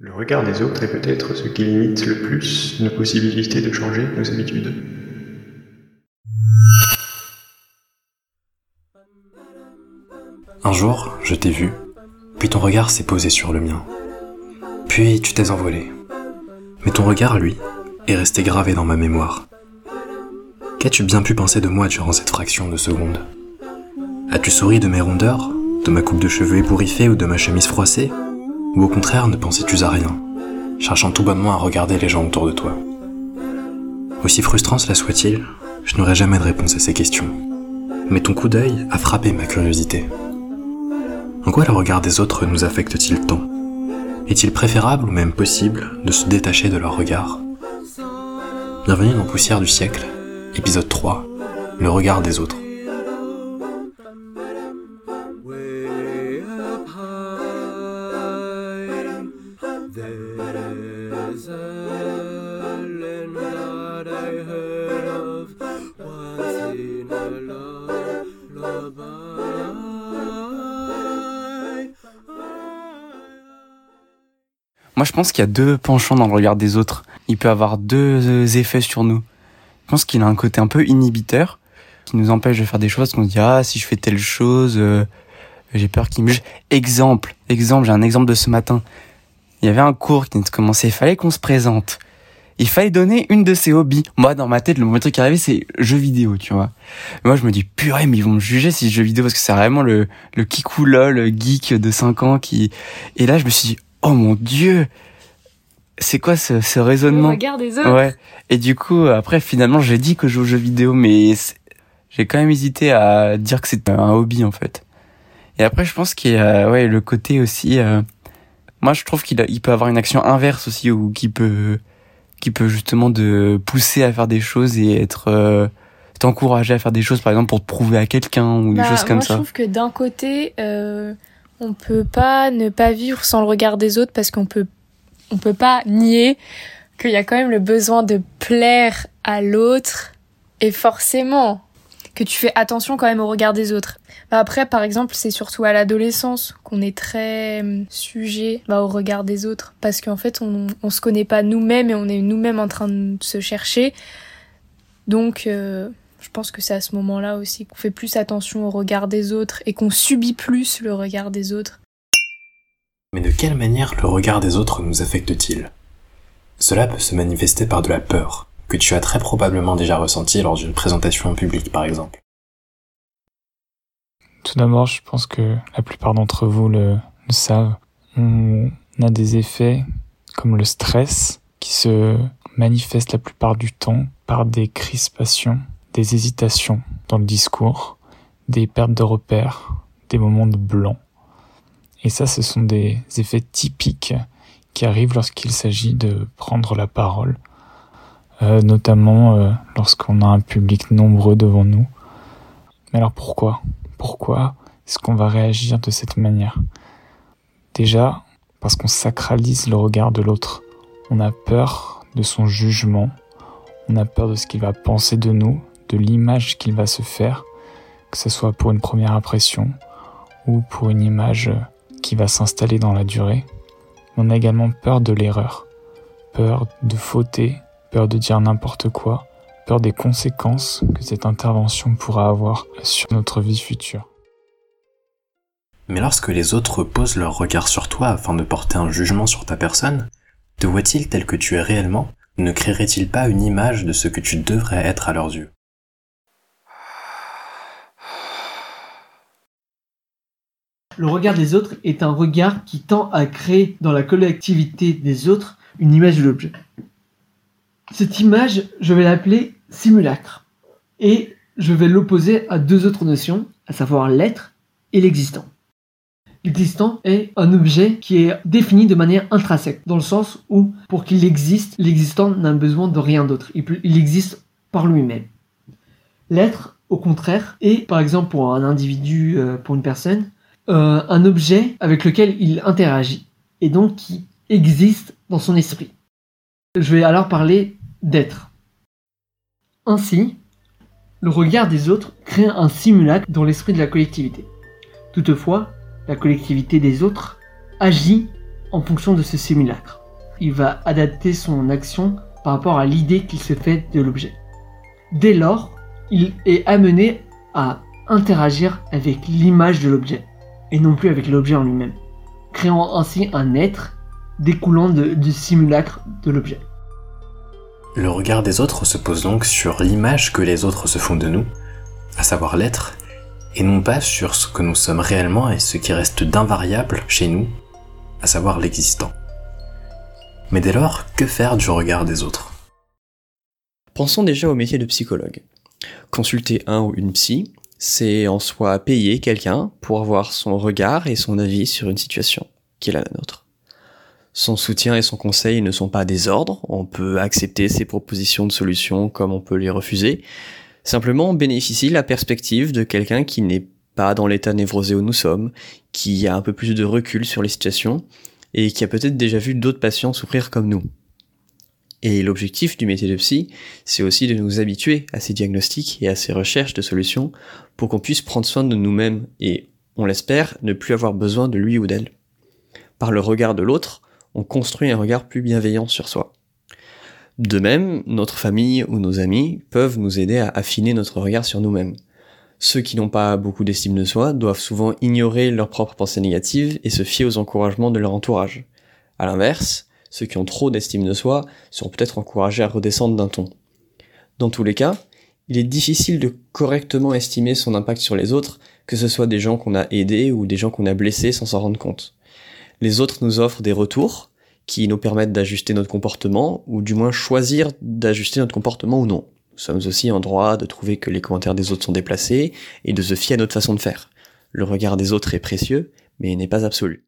Le regard des autres est peut-être ce qui limite le plus nos possibilités de changer nos habitudes. Un jour, je t'ai vu, puis ton regard s'est posé sur le mien. Puis tu t'es envolé. Mais ton regard, lui, est resté gravé dans ma mémoire. Qu'as-tu bien pu penser de moi durant cette fraction de seconde? As-tu souri de mes rondeurs, de ma coupe de cheveux ébouriffée ou de ma chemise froissée? Ou au contraire ne pensais-tu à rien, cherchant tout bonnement à regarder les gens autour de toi? Aussi frustrant cela soit-il, je n'aurai jamais de réponse à ces questions. Mais ton coup d'œil a frappé ma curiosité. En quoi le regard des autres nous affecte-t-il tant? Est-il préférable ou même possible de se détacher de leur regard? Bienvenue dans Poussière du siècle, épisode 3, le regard des autres. Moi, je pense qu'il y a deux penchants dans le regard des autres. Il peut avoir deux effets sur nous. Je pense qu'il a un côté un peu inhibiteur, qui nous empêche de faire des choses, qu'on se dit, ah, si je fais telle chose, euh, j'ai peur qu'il me... Exemple, exemple, j'ai un exemple de ce matin. Il y avait un cours qui commencer, il fallait qu'on se présente. Il fallait donner une de ses hobbies. Moi, dans ma tête, le premier truc qui arrivait, c'est jeux vidéo, tu vois. moi, je me dis, purée, mais ils vont me juger si jeux vidéo, parce que c'est vraiment le, le kikou lol geek de 5 ans qui... Et là, je me suis dit, oh mon dieu, c'est quoi ce, ce raisonnement? Le regard des autres. Ouais. Et du coup, après, finalement, j'ai dit que je joue aux jeux vidéo, mais j'ai quand même hésité à dire que c'était un hobby, en fait. Et après, je pense qu'il y a, ouais, le côté aussi, euh, moi, je trouve qu'il il peut avoir une action inverse aussi, ou qui peut, qui peut justement de pousser à faire des choses et être, euh, t'encourager à faire des choses, par exemple, pour te prouver à quelqu'un, ou des Bah, choses comme moi, ça. je trouve que d'un côté, euh, on peut pas ne pas vivre sans le regard des autres parce qu'on peut, on peut pas nier qu'il y a quand même le besoin de plaire à l'autre et forcément que tu fais attention quand même au regard des autres. Bah, après, par exemple, c'est surtout à l'adolescence qu'on est très hum, sujet bah, au regard des autres parce qu'en fait, on, on se connaît pas nous-mêmes et on est nous-mêmes en train de se chercher. Donc, euh, je pense que c'est à ce moment-là aussi qu'on fait plus attention au regard des autres et qu'on subit plus le regard des autres. Mais de quelle manière le regard des autres nous affecte-t-il? Cela peut se manifester par de la peur, que tu as très probablement déjà ressenti lors d'une présentation en public par exemple. Tout d'abord, je pense que la plupart d'entre vous le, le savent. On a des effets comme le stress qui se manifeste la plupart du temps par des crispations, des hésitations dans le discours, des pertes de repères, des moments de blanc. Et ça, ce sont des effets typiques qui arrivent lorsqu'il s'agit de prendre la parole, euh, notamment euh, lorsqu'on a un public nombreux devant nous. Mais alors pourquoi? Pourquoi est-ce qu'on va réagir de cette manière? Déjà, parce qu'on sacralise le regard de l'autre. On a peur de son jugement, on a peur de ce qu'il va penser de nous, de l'image qu'il va se faire, que ce soit pour une première impression ou pour une image qui va s'installer dans la durée. On a également peur de l'erreur, peur de fauter, peur de dire n'importe quoi, peur des conséquences que cette intervention pourra avoir sur notre vie future. Mais lorsque les autres posent leur regard sur toi afin de porter un jugement sur ta personne, te voient-ils tel que tu es réellement? Ne créeraient-ils pas une image de ce que tu devrais être à leurs yeux? Le regard des autres est un regard qui tend à créer dans la collectivité des autres une image de l'objet. Cette image, je vais l'appeler simulacre. Et je vais l'opposer à deux autres notions, à savoir l'être et l'existant. L'existant est un objet qui est défini de manière intrinsèque, dans le sens où, pour qu'il existe, l'existant n'a besoin de rien d'autre. Il, existe par lui-même. L'être, au contraire, est, par exemple pour un individu, euh, pour une personne, euh, un objet avec lequel il interagit, et donc qui existe dans son esprit. Je vais alors parler d'être. Ainsi, le regard des autres crée un simulacre dans l'esprit de la collectivité. Toutefois, la collectivité des autres agit en fonction de ce simulacre. Il va adapter son action par rapport à l'idée qu'il se fait de l'objet. Dès lors, il est amené à interagir avec l'image de l'objet et non plus avec l'objet en lui-même, créant ainsi un être découlant de- du simulacre de l'objet. Le regard des autres se pose donc sur l'image que les autres se font de nous, à savoir l'être, et non pas sur ce que nous sommes réellement et ce qui reste d'invariable chez nous, à savoir l'existant. Mais dès lors, que faire du regard des autres? Pensons déjà au métier de psychologue. Consulter un ou une psy, c'est en soi payer quelqu'un pour avoir son regard et son avis sur une situation qui est la nôtre. Son soutien et son conseil ne sont pas des ordres, on peut accepter ses propositions de solutions comme on peut les refuser. Simplement, on bénéficie de la perspective de quelqu'un qui n'est pas dans l'état névrosé où nous sommes, qui a un peu plus de recul sur les situations et qui a peut-être déjà vu d'autres patients souffrir comme nous. Et l'objectif du métier de psy, c'est aussi de nous habituer à ces diagnostics et à ces recherches de solutions pour qu'on puisse prendre soin de nous-mêmes et, on l'espère, ne plus avoir besoin de lui ou d'elle. Par le regard de l'autre, on construit un regard plus bienveillant sur soi. De même, notre famille ou nos amis peuvent nous aider à affiner notre regard sur nous-mêmes. Ceux qui n'ont pas beaucoup d'estime de soi doivent souvent ignorer leurs propres pensées négatives et se fier aux encouragements de leur entourage. À l'inverse, ceux qui ont trop d'estime de soi seront peut-être encouragés à redescendre d'un ton. Dans tous les cas, il est difficile de correctement estimer son impact sur les autres, que ce soit des gens qu'on a aidés ou des gens qu'on a blessés sans s'en rendre compte. Les autres nous offrent des retours qui nous permettent d'ajuster notre comportement, ou du moins choisir d'ajuster notre comportement ou non. Nous sommes aussi en droit de trouver que les commentaires des autres sont déplacés et de se fier à notre façon de faire. Le regard des autres est précieux, mais n'est pas absolu.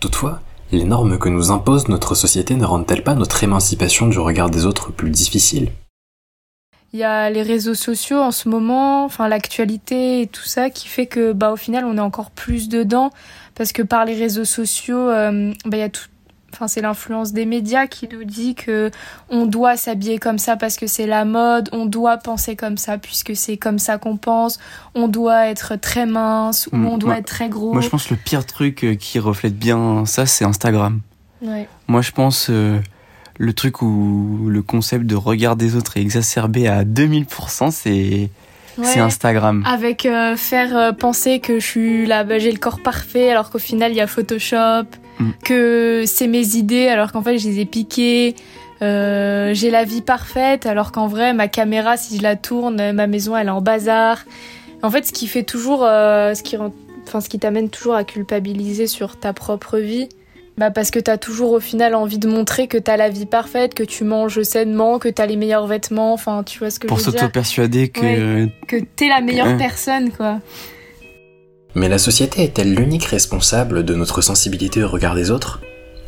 Toutefois, les normes que nous impose notre société ne rendent-elles pas notre émancipation du regard des autres plus difficile? Il y a les réseaux sociaux en ce moment, enfin l'actualité et tout ça qui fait que bah au final on est encore plus dedans. Parce que par les réseaux sociaux euh, bah il y a tout enfin c'est l'influence des médias qui nous dit que on doit s'habiller comme ça parce que c'est la mode, on doit penser comme ça puisque c'est comme ça qu'on pense, on doit être très mince ou Mm, on doit moi- être très gros. Moi, je pense que le pire truc euh, qui reflète bien ça, c'est Instagram. Ouais. Moi, je pense euh, le truc où le concept de regard des autres est exacerbé à 2000%, c'est c'est. Instagram. Avec euh, faire euh, penser que je suis là, bah, j'ai le corps parfait, alors qu'au final il y a Photoshop, Mm. que c'est mes idées, alors qu'en fait je les ai piquées. Euh, j'ai la vie parfaite, alors qu'en vrai ma caméra, si je la tourne, ma maison elle est en bazar. En fait, ce qui fait toujours, euh, ce qui rend, enfin ce qui t'amène toujours à culpabiliser sur ta propre vie. Bah parce que t'as toujours au final envie de montrer que t'as la vie parfaite, que tu manges sainement, que t'as les meilleurs vêtements, enfin tu vois ce que Pour je veux dire? s'auto-persuader que Ouais. que t'es la meilleure Ouais. personne, quoi. Mais la société est-elle l'unique responsable de notre sensibilité au regard des autres?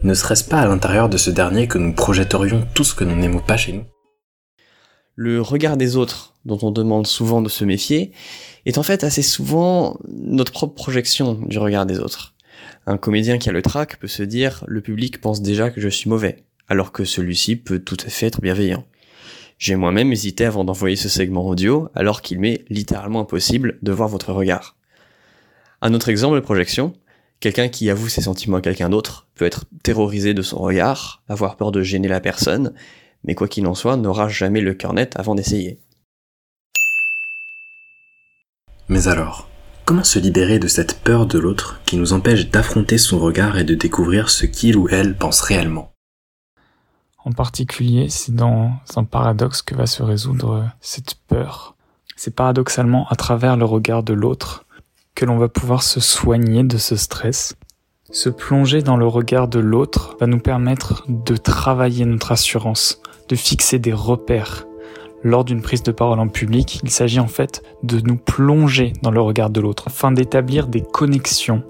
Ne serait-ce pas à l'intérieur de ce dernier que nous projetterions tout ce que nous n'aimons pas chez nous? Le regard des autres, dont on demande souvent de se méfier, est en fait assez souvent notre propre projection du regard des autres. Un comédien qui a le trac peut se dire le public pense déjà que je suis mauvais, alors que celui-ci peut tout à fait être bienveillant. J'ai moi-même hésité avant d'envoyer ce segment audio, alors qu'il m'est littéralement impossible de voir votre regard. Un autre exemple de projection, quelqu'un qui avoue ses sentiments à quelqu'un d'autre peut être terrorisé de son regard, avoir peur de gêner la personne, mais quoi qu'il en soit, n'aura jamais le cœur net avant d'essayer. Mais alors, comment se libérer de cette peur de l'autre qui nous empêche d'affronter son regard et de découvrir ce qu'il ou elle pense réellement? En particulier, c'est dans un paradoxe que va se résoudre cette peur. C'est paradoxalement à travers le regard de l'autre que l'on va pouvoir se soigner de ce stress. Se plonger dans le regard de l'autre va nous permettre de travailler notre assurance, de fixer des repères. Lors d'une prise de parole en public, il s'agit en fait de nous plonger dans le regard de l'autre afin d'établir des connexions,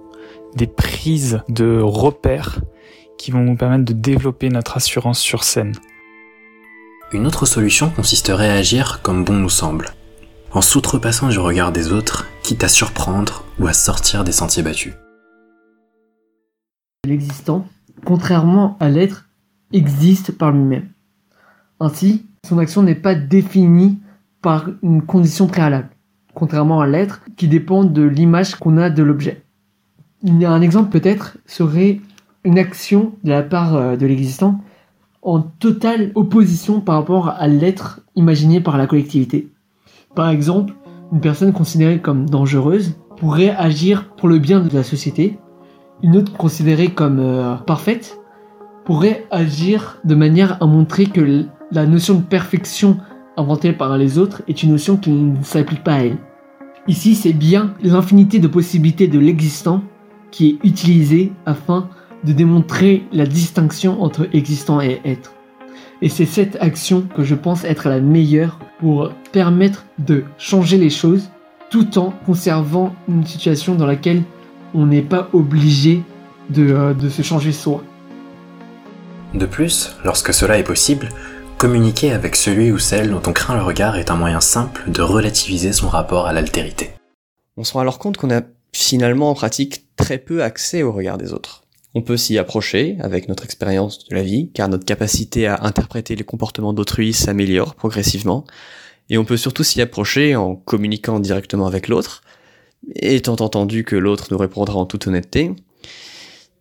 des prises de repères qui vont nous permettre de développer notre assurance sur scène. Une autre solution consisterait à agir comme bon nous semble, en s'outrepassant du regard des autres, quitte à surprendre ou à sortir des sentiers battus. L'existant, contrairement à l'être, existe par lui-même. Ainsi, son action n'est pas définie par une condition préalable. contrairement à l'être, qui dépend de l'image qu'on a de l'objet. Un exemple peut-être serait une action de la part euh, de l'existant en totale opposition par rapport à l'être imaginé par la collectivité. Par exemple, une personne considérée comme dangereuse pourrait agir pour le bien de la société, une autre considérée comme euh, parfaite pourrait agir de manière à montrer que la notion de perfection inventée par les autres est une notion qui ne s'applique pas à elle. Ici, c'est bien l'infinité de possibilités de l'existant qui est utilisée afin de démontrer la distinction entre existant et être. Et c'est cette action que je pense être la meilleure pour permettre de changer les choses tout en conservant une situation dans laquelle on n'est pas obligé de, euh, de se changer soi. De plus, lorsque cela est possible, communiquer avec celui ou celle dont on craint le regard est un moyen simple de relativiser son rapport à l'altérité. On se rend alors compte qu'on a finalement en pratique très peu accès au regard des autres. On peut s'y approcher avec notre expérience de la vie, car notre capacité à interpréter les comportements d'autrui s'améliore progressivement, et on peut surtout s'y approcher en communiquant directement avec l'autre, étant entendu que l'autre nous répondra en toute honnêteté.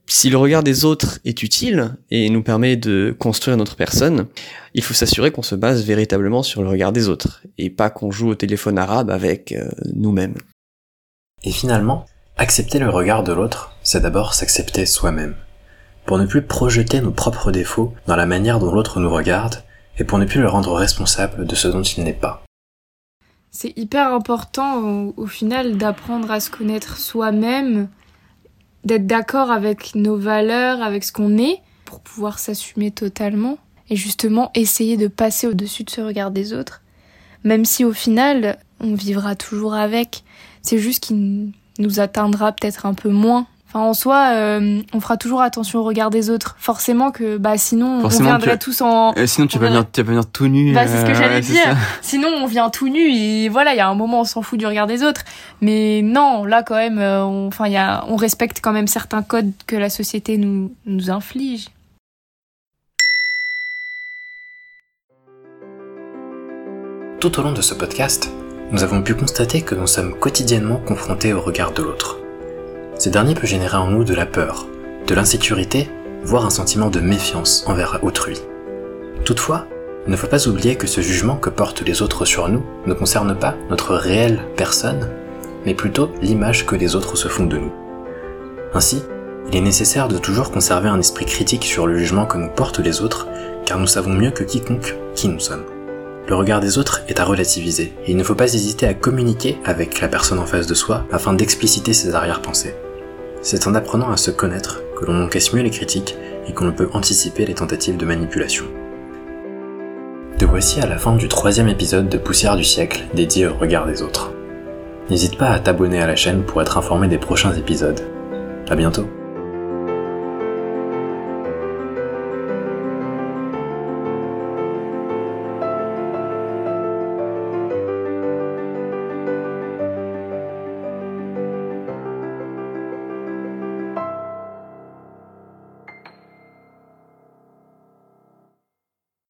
Si le regard des autres est utile et nous permet de construire notre personne, il faut s'assurer qu'on se base véritablement sur le regard des autres, et pas qu'on joue au téléphone arabe avec euh, nous-mêmes. Et finalement, accepter le regard de l'autre, c'est d'abord s'accepter soi-même. Pour ne plus projeter nos propres défauts dans la manière dont l'autre nous regarde, et pour ne plus le rendre responsable de ce dont il n'est pas. C'est hyper important au, final d'apprendre à se connaître soi-même, d'être d'accord avec nos valeurs, avec ce qu'on est, pour pouvoir s'assumer totalement, et justement essayer de passer au-dessus de ce regard des autres, même si au final on vivra toujours avec. C'est juste qu'il nous atteindra peut-être un peu moins Enfin, en soi, euh, on fera toujours attention au regard des autres. Forcément que, bah, sinon, Forcément, on viendrait tu- tous en. Euh, sinon, tu on vas, venir, tu vas venir tout nu. Bah, c'est ce que euh, j'allais ouais, dire. Sinon, on vient tout nu et voilà, il y a un moment, on s'en fout du regard des autres. Mais non, là, quand même, euh, on, enfin, il y a, on respecte quand même certains codes que la société nous, nous inflige. Tout au long de ce podcast, nous avons pu constater que nous sommes quotidiennement confrontés au regard de l'autre. Ce dernier peut générer en nous de la peur, de l'insécurité, voire un sentiment de méfiance envers autrui. Toutefois, il ne faut pas oublier que ce jugement que portent les autres sur nous ne concerne pas notre réelle personne, mais plutôt l'image que les autres se font de nous. Ainsi, il est nécessaire de toujours conserver un esprit critique sur le jugement que nous portent les autres, car nous savons mieux que quiconque qui nous sommes. Le regard des autres est à relativiser, et il ne faut pas hésiter à communiquer avec la personne en face de soi afin d'expliciter ses arrière-pensées. C'est en apprenant à se connaître que l'on encaisse mieux les critiques et qu'on peut anticiper les tentatives de manipulation. Te voici à la fin du troisième épisode de Poussière du siècle dédié au regard des autres. N'hésite pas à t'abonner à la chaîne pour être informé des prochains épisodes. À bientôt